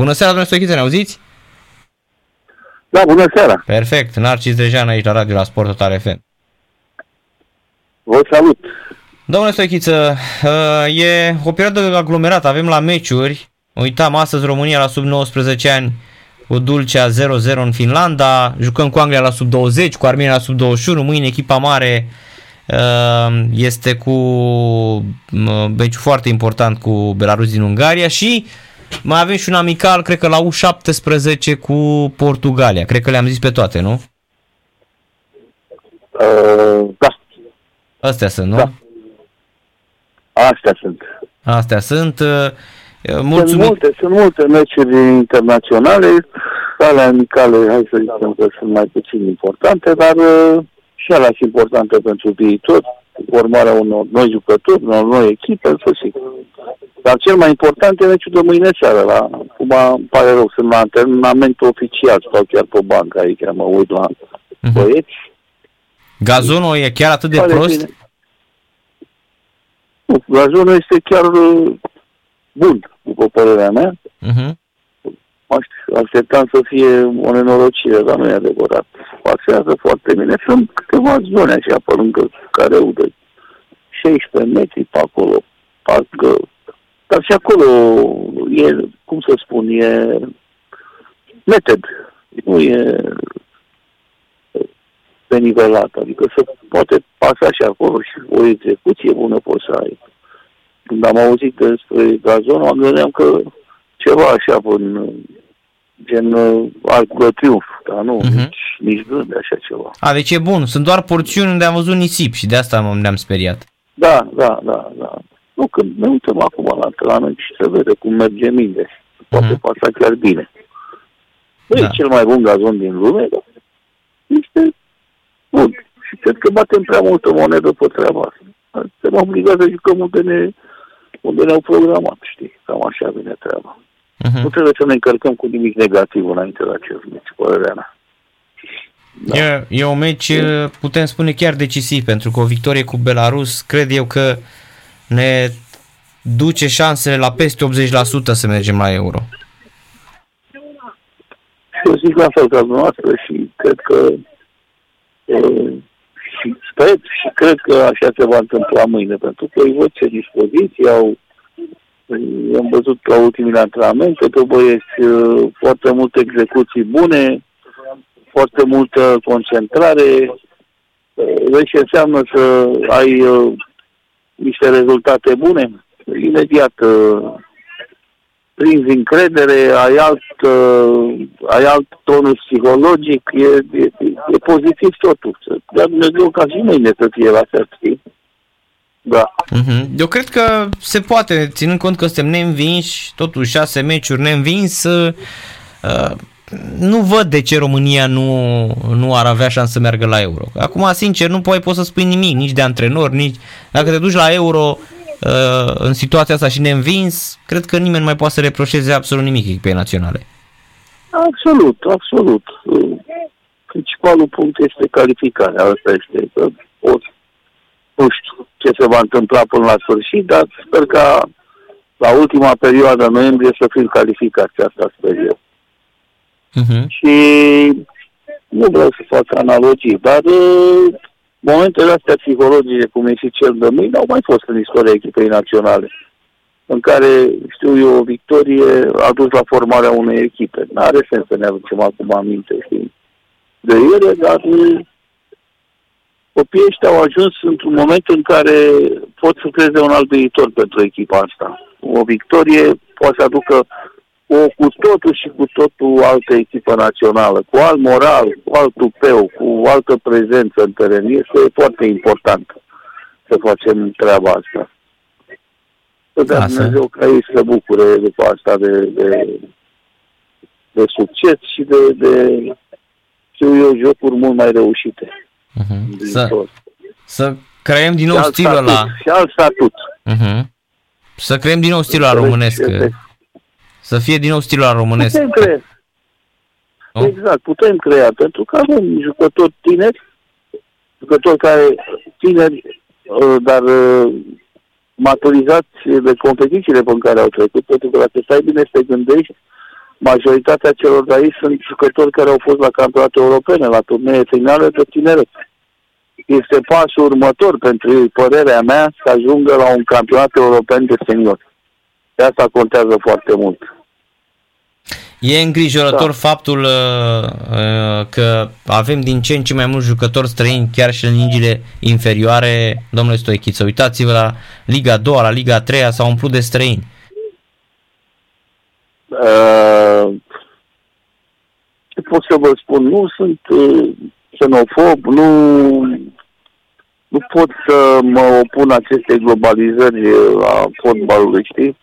Bună seara, domnule Stoichiță, ne auziți? Da, bună seara. Perfect. Narcis Drejan aici la radio la Sport Total FM. Vă salut. Domnule Stoichiță, uh, e o perioadă aglomerată, avem la meciuri, uitam astăzi România la sub 19 ani cu Dulcea 0-0 în Finlanda, jucăm cu Anglia la sub 20, cu Armenia la sub 21, mâine echipa mare uh, este cu meci foarte important cu Belarus din Ungaria și mai avem și un amical, cred că la U17 cu Portugalia. Cred că le-am zis pe toate, nu? Uh, da. Astea sunt, nu? Da. Astea sunt. Astea sunt. Uh, Mulțumim. Sunt multe, sunt multe meciuri internaționale, ale amicale, hai să zicem că sunt mai puțin importante, dar uh, și alea sunt importante pentru viitor, formarea unor noi jucători, unor noi echipe, în sfârșit. Dar cel mai important e meciul de mâine seară, la, acum îmi pare rău, sunt la antrenament oficial, stau chiar pe bancă aici, mă uit la uh-huh. băieți. Gazonul e chiar atât de pare prost? Bine. Nu, gazonul este chiar uh, bun, după părerea mea. Uh-huh. Așteptam să fie o nenorocire, dar nu e adevărat. Pasează foarte bine. Sunt câteva zone așa pe lângă care udă 16 metri pe acolo, parcă dar și acolo e, cum să spun, e meted. Nu e nivelat. Adică se poate pasa și acolo și o execuție bună poți să ai. Când am auzit despre gazon, am gândeam că ceva așa în gen alt de triumf, dar nu, uh-huh. nici, nici gând de așa ceva. A, deci e bun. Sunt doar porțiuni unde am văzut nisip și de asta ne-am speriat. Da, da, da, da. Nu, când ne uităm acum la antrenament și se vede cum merge mine, poate uh-huh. pasa chiar bine. Nu da. e cel mai bun gazon din lume, dar este bun. Și cred că batem prea multă monedă pe treaba asta. Suntem obligați să jucăm unde, ne, unde ne-au programat, știi? Cam așa vine treaba. Uh-huh. Nu trebuie să ne încărcăm cu nimic negativ înainte la acest meci, părerea mea. Da. E, e un meci, putem spune, chiar decisiv, pentru că o victorie cu Belarus, cred eu că ne duce șansele la peste 80% să mergem la euro. Eu zic la fel ca dumneavoastră și cred că e, și sper și cred că așa se va întâmpla mâine, pentru că îi văd ce dispoziții au, am văzut la ultimile antrenamente că băieți foarte multe execuții bune, foarte multă concentrare, deci înseamnă să ai niște rezultate bune, imediat uh, prinzi încredere, ai alt, uh, ai alt tonus psihologic, e, e, e pozitiv totul. Dar Dumnezeu ca și mâine să fie la fel, știi? Da. Uh-huh. Eu cred că se poate, ținând cont că suntem neînvinși, totuși șase meciuri neînvins, uh, nu văd de ce România nu, nu ar avea șansă să meargă la euro. Acum, sincer, nu poți, poți să spui nimic, nici de antrenor, nici... Dacă te duci la euro uh, în situația asta și neînvins, cred că nimeni nu mai poate să reproșeze absolut nimic echipei naționale. Absolut, absolut. Principalul punct este calificarea. Asta este că pot, nu știu ce se va întâmpla până la sfârșit, dar sper ca la ultima perioadă noiembrie să fim calificați. Asta sper eu. Uh-huh. Și nu vreau să fac analogii, dar uh, momentele astea psihologice, cum e și cel de mâine, au mai fost în istoria echipei naționale, în care, știu eu, o victorie a dus la formarea unei echipe. Nu are sens să ne aducem acum aminte, știi, de ele, dar uh, copiii ăștia au ajuns într-un moment în care pot să creeze un alt viitor pentru echipa asta. O victorie poate să aducă o cu totul și cu totul altă echipă națională, cu alt moral, cu alt tupeu, cu altă prezență în teren. Este foarte important să facem treaba asta. Să dea Dumnezeu ca ei să bucure după asta de, de, de succes și de, de știu eu, jocuri mult mai reușite. Uh-huh. Să, să creăm din nou stilul ăla. Și alt statut. Uh-huh. Să creăm din nou stilul ăla românesc. Este, să fie din nou stilul românesc. Putem crea. Nu? Exact, putem crea, pentru că avem jucători tineri, jucători care tineri, uh, dar uh, maturizați de competițiile pe care au trecut, pentru că dacă stai bine să te gândești, majoritatea celor de aici sunt jucători care au fost la campionate europene, la turnee finale de tineret. Este pasul următor pentru ei, părerea mea, să ajungă la un campionat european de senior. De asta contează foarte mult. E îngrijorător da. faptul uh, uh, că avem din ce în ce mai mulți jucători străini chiar și în ligile inferioare, domnule Stoichiță. Uitați-vă la Liga 2, la Liga 3 s-au umplut de străini. Uh, ce pot să vă spun? Nu sunt uh, xenofob, nu, nu pot să mă opun acestei globalizări a fotbalului, știi?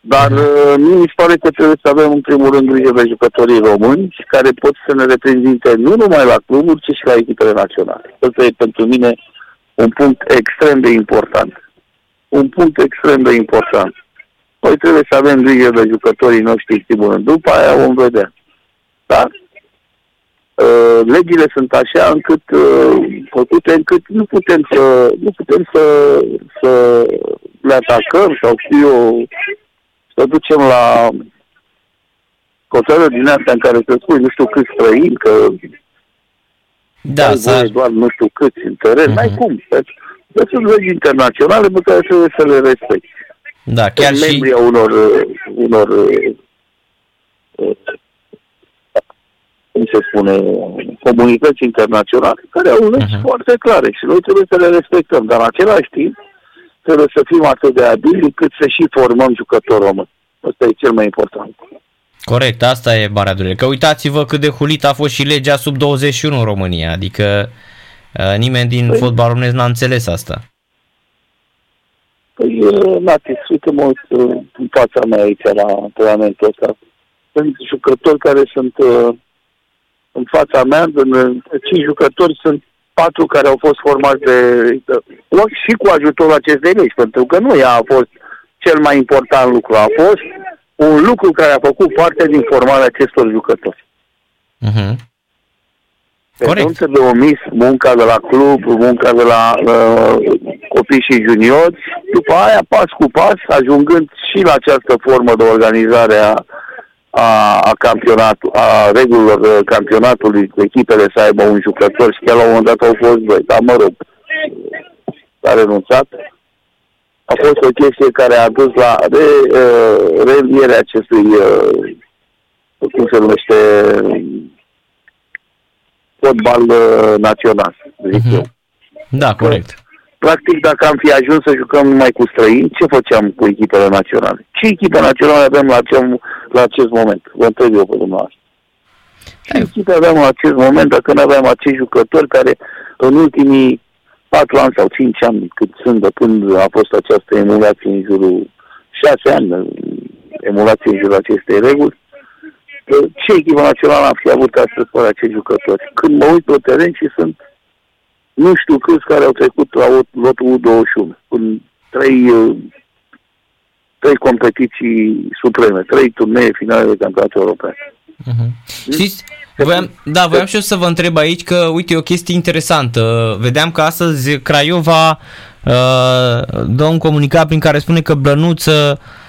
Dar uh, mi se pare că trebuie să avem în primul rând grijă de jucătorii români care pot să ne reprezinte nu numai la cluburi, ci și la echipele naționale. Asta e pentru mine un punct extrem de important. Un punct extrem de important. Noi trebuie să avem grijă de jucătorii noștri, sigur, după aia vom vedea. Dar uh, legile sunt așa încât uh, făcute încât nu putem să nu putem să, să le atacăm sau știu eu să ducem la hotărâri din astea în care să spui nu știu cât străini, că da, ai doar nu știu câți în teren, uh-huh. n-ai cum. Deci, deci sunt legi internaționale pe care trebuie să le respecti. Da, chiar și... Membrii unor, unor cum se spune, comunități internaționale care au legi uh-huh. foarte clare și noi trebuie să le respectăm, dar în același timp trebuie să fim atât de abili cât să și formăm jucători români. Asta e cel mai important. Corect, asta e marea durere. Că uitați-vă cât de hulit a fost și legea sub 21 în România, adică uh, nimeni din păi, fotbal românesc n-a înțeles asta. Păi, Nati, uite-mă uh, în fața mea aici la antrenamentul ăsta. Sunt jucători care sunt uh, în fața mea, în, cinci jucători sunt patru care au fost formați de, de și cu ajutorul acestei legi, pentru că nu ea a fost cel mai important lucru, a fost un lucru care a făcut parte din formarea acestor jucători. Uh-huh. Corect. Nu trebuie omis munca de la club, munca de la uh, copii și juniori, după aia pas cu pas, ajungând și la această formă de organizare a a, a, campionatul, a regulilor campionatului cu echipele să aibă un jucător și chiar la un moment dat au fost doi, dar mă rog, s-a renunțat. A fost o chestie care a dus la re, uh, reînvierea acestui, uh, cum se numește, fotbal uh, național, zic uh-huh. eu. Da, corect. Practic, dacă am fi ajuns să jucăm numai cu străini, ce făceam cu echipele naționale? Ce echipe naționale avem la, acest, la acest moment? Vă întreb eu pe dumneavoastră. Ce echipe aveam la acest moment dacă nu aveam acești jucători care în ultimii patru ani sau cinci ani, cât sunt de când a fost această emulație în jurul șase ani, emulație în jurul acestei reguli, ce echipă națională am fi avut astăzi fără acești jucători? Când mă uit pe teren și sunt nu știu câți care au trecut la lotul U21, în trei, uh, trei competiții supreme, trei turnee finale de campionat european. Uh-huh. Știți, voiam, da, voiam și eu să vă întreb aici că, uite, e o chestie interesantă. Vedeam că astăzi Craiova uh, dă un comunicat prin care spune că Blănuță uh,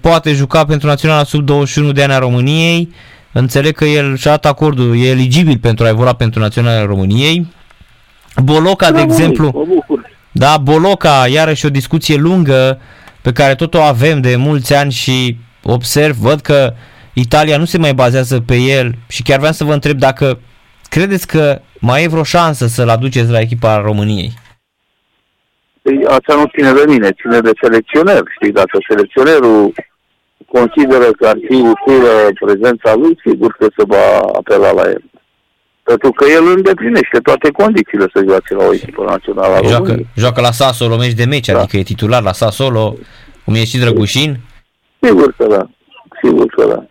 poate juca pentru Naționala sub 21 de ani a României. Înțeleg că el și-a dat acordul, e eligibil pentru a evolua pentru Naționala României. Boloca, de exemplu, da, Boloca, iarăși o discuție lungă pe care tot o avem de mulți ani și observ, văd că Italia nu se mai bazează pe el și chiar vreau să vă întreb dacă credeți că mai e vreo șansă să-l aduceți la echipa României? Păi, asta nu ține de mine, ține de selecționer. Știi, dacă selecționerul consideră că ar fi utilă prezența lui, sigur că se va apela la el. Pentru că el îndeplinește toate condițiile să joace la o echipă națională a joacă, joacă la Sassuolo meci de meci, da. adică e titular la Sassuolo, cum e și Drăgușin? Sigur că da, sigur că da.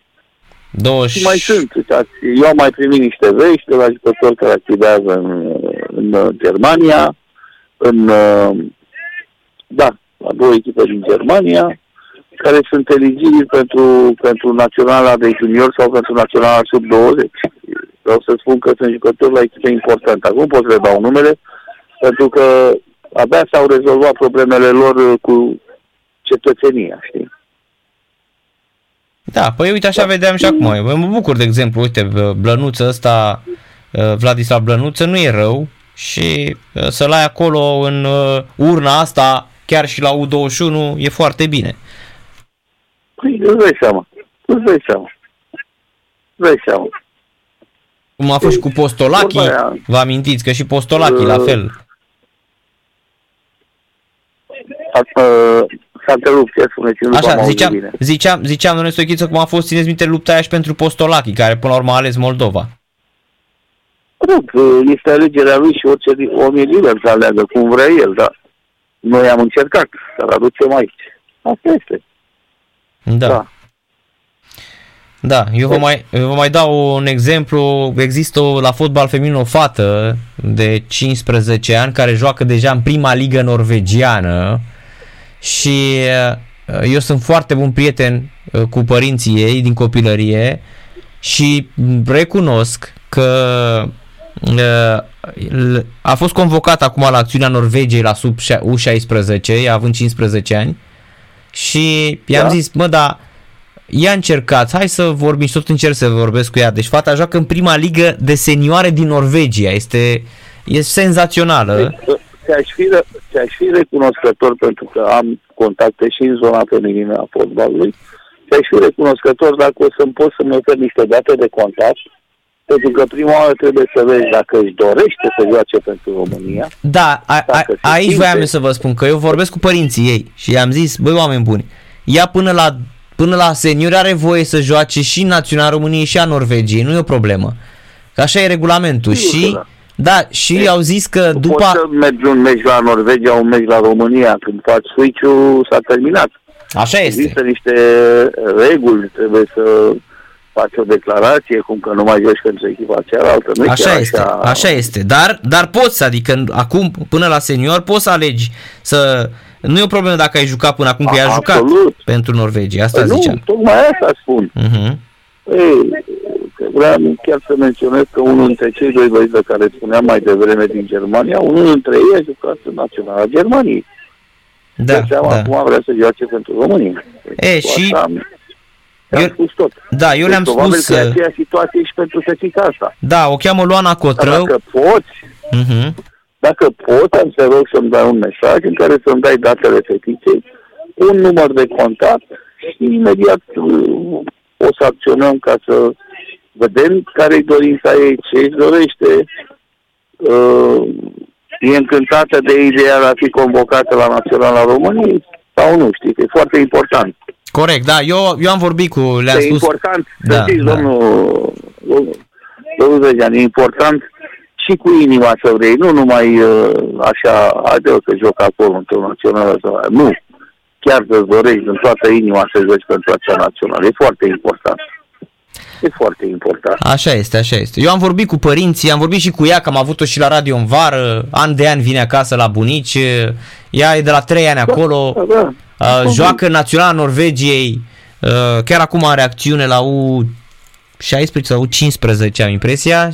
20... Și mai sunt, uitați, eu am mai primit niște vești de la jucători care activează în, în Germania, în, da, la două echipe din Germania, care sunt eligibili pentru, pentru naționala de junior sau pentru naționala sub 20. Vreau să spun că sunt jucători la echipe importante. Acum pot să le dau numele, pentru că abia s-au rezolvat problemele lor cu cetățenia, știi? Da, păi uite așa vedeam și acum. Eu mă bucur, de exemplu, uite, Blănuță ăsta, uh, Vladislav Blănuță, nu e rău și uh, să-l ai acolo în uh, urna asta, chiar și la U21, e foarte bine. Păi, îți dai seama. Îți dai seama. Îți dai seama. Cum a fost și cu Postolachi, vă amintiți că și Postolachi la fel. S-a întrerupt, ce spuneți, nu Așa, ziceam, bine. ziceam, ziceam, domnule Stoichiță, cum a fost, țineți minte, lupta aia și pentru Postolachi, care până la urmă a ales Moldova. Nu, este alegerea lui și orice om e liber să aleagă cum vrea el, dar noi am încercat să-l aducem aici. Asta este. Da. da. Da, eu vă, mai, eu vă mai dau un exemplu. Există la fotbal feminin o fată de 15 ani care joacă deja în prima ligă norvegiană și uh, eu sunt foarte bun prieten uh, cu părinții ei din copilărie și recunosc că uh, a fost convocat acum la acțiunea Norvegiei la sub U16, ea având 15 ani și i-am da. zis, mă, da, ia încercați, hai să vorbim și tot încerc să vorbesc cu ea. Deci fata joacă în prima ligă de senioare din Norvegia, este, este senzațională. Deci, ți-aș fi, ți-aș fi recunoscător pentru că am contacte și în zona feminină a fotbalului. Ți-aș fi recunoscător dacă o să-mi poți să-mi ofer niște date de contact pentru că prima oară trebuie să vezi dacă își dorește să joace pentru România. Da, a, a, aici simte... voiam să vă spun că eu vorbesc cu părinții ei și i-am zis, băi oameni buni, ea până la până la senior are voie să joace și Național României și a Norvegiei, nu e o problemă. Că așa e regulamentul. Sigur și da. Da, și e, au zis că după... Poți să mergi un meci la Norvegia, un meci la România. Când faci switch s-a terminat. Așa este. Există niște reguli, trebuie să faci o declarație, cum că nu mai joci pentru echipa cealaltă. Nu așa este, așa... așa este. Dar, dar poți, adică acum, până la senior, poți să alegi să... Nu e o problemă dacă ai jucat până acum, că ai jucat pentru Norvegia, asta păi ziceam. Nu, tocmai asta spun. Uh-huh. Ei, vreau chiar să menționez că unul dintre cei doi băieți de care spuneam mai devreme din Germania, unul dintre ei a jucat în Naționala Germaniei. Da, da. acum vrea să joace pentru România. E, deci, și... eu, spus tot. Da, eu le-am deci, spus... că aceeași situație și pentru fetița asta. Da, o cheamă Luana Cotrău. Dacă poți, uh-huh. dacă poți, am să rog să-mi dai un mesaj în care să-mi dai datele fetiței, un număr de contact și imediat uh, o să acționăm ca să vedem care-i dorința ei, ce își dorește. Uh, e încântată de ideea de a fi convocată la Naționala României sau nu, știi, că e foarte important. Corect, da, eu, eu am vorbit cu, le-am e spus... important, da, să știți, da. domnul, domnul, domnul Vegean, e important și cu inima să vrei, nu numai uh, așa, haide că joc acolo într-o națională sau nu, chiar să-ți dorești în toată inima să joci pentru acea națională, e foarte important. E foarte important. Așa este, așa este. Eu am vorbit cu părinții, am vorbit și cu ea, că am avut-o și la radio în vară, an de an vine acasă la bunici, ea e de la 3 ani da, acolo, da, da. Uh, joacă Naționala Norvegiei, uh, chiar acum are acțiune la U16 sau U15, am impresia,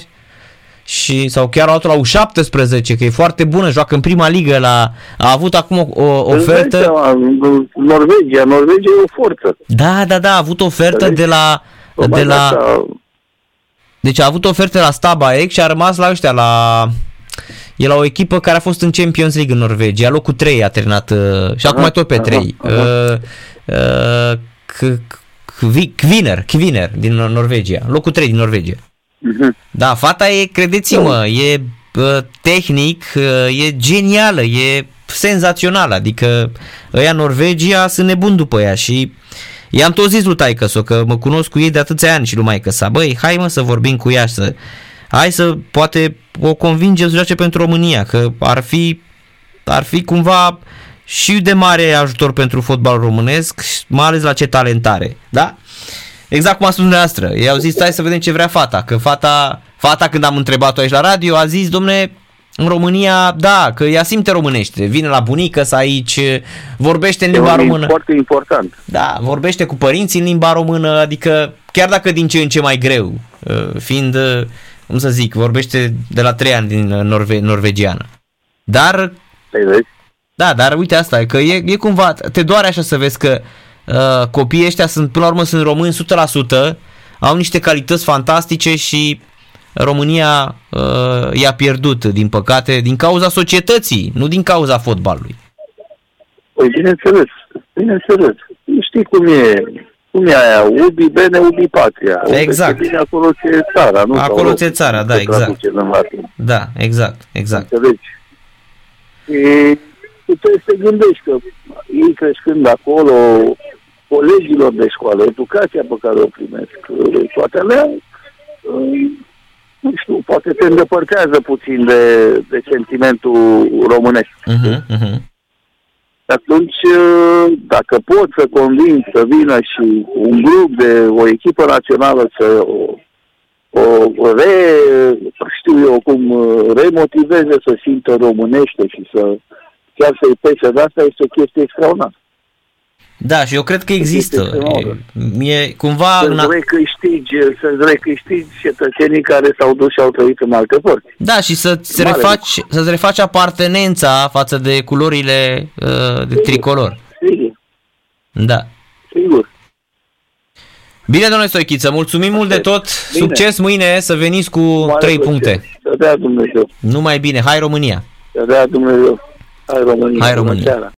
și, sau chiar altul la U17, că e foarte bună, joacă în prima ligă, la, a avut acum o, o ofertă... Norvegia, Norvegia e o forță. Da, da, da, a avut ofertă de la de la... Deci a avut oferte la Staba X și a rămas la ăștia, la... E la o echipă care a fost în Champions League în Norvegia, locul 3 a terminat uh, și acum mai tot pe 3. Uh, uh, Kviner, Kviner din Norvegia, locul 3 din Norvegia. Mhm. Da, fata e, credeți-mă, e tehnic, e genială, e senzațională, adică ăia Norvegia sunt nebuni după ea și I-am tot zis lui taică că mă cunosc cu ei de atâția ani și lui maică sa. Băi, hai mă să vorbim cu ea să... Hai să poate o convingem să joace pentru România, că ar fi, ar fi cumva și de mare ajutor pentru fotbal românesc, mai ales la ce talentare. Da? Exact cum a spus dumneavoastră. Ei au zis, hai să vedem ce vrea fata. Că fata, fata când am întrebat-o aici la radio, a zis, domne, în România, da, că ea simte românește, vine la bunică să aici, vorbește în limba română. foarte important. Da, vorbește cu părinții în limba română, adică chiar dacă din ce în ce mai greu, uh, fiind, uh, cum să zic, vorbește de la trei ani din norve- norvegiană. Dar, păi da, dar uite asta, că e, e cumva, te doare așa să vezi că uh, copiii ăștia sunt, până la urmă, sunt români 100%, au niște calități fantastice și România uh, i-a pierdut, din păcate, din cauza societății, nu din cauza fotbalului. Păi bineînțeles, bineînțeles. Știi cum e, cum e aia, ubi bene, ubi patria. Exact. Bine acolo ți țara, nu? Acolo ți țara, da, exact. Da, exact, exact. Înțelegi? Și tu trebuie să te gândești că ei crescând acolo, colegilor de școală, educația pe care o primesc, toate alea, nu știu, poate te îndepărtează puțin de, de sentimentul românesc. Uh-huh, uh-huh. Atunci, dacă pot să convin să vină și un grup de o echipă națională să o, o re, știu eu cum, remotiveze să simtă românește și să chiar să-i pese de asta, este o chestie extraordinară. Da, și eu cred că există. E, e cumva... Să-ți recâștigi, să recâștigi cetățenii care s-au dus și au trăit în alte părți. Da, și să-ți refaci, să refaci apartenența față de culorile uh, de sigur, tricolor. Sigur. Da. Sigur. Bine, domnule Stoichiță, mulțumim mult de tot. Bine. Succes mâine să veniți cu Mare 3 puncte. Să dea Dumnezeu. Numai bine. Hai România. Să dea Dumnezeu. Hai România. Hai România.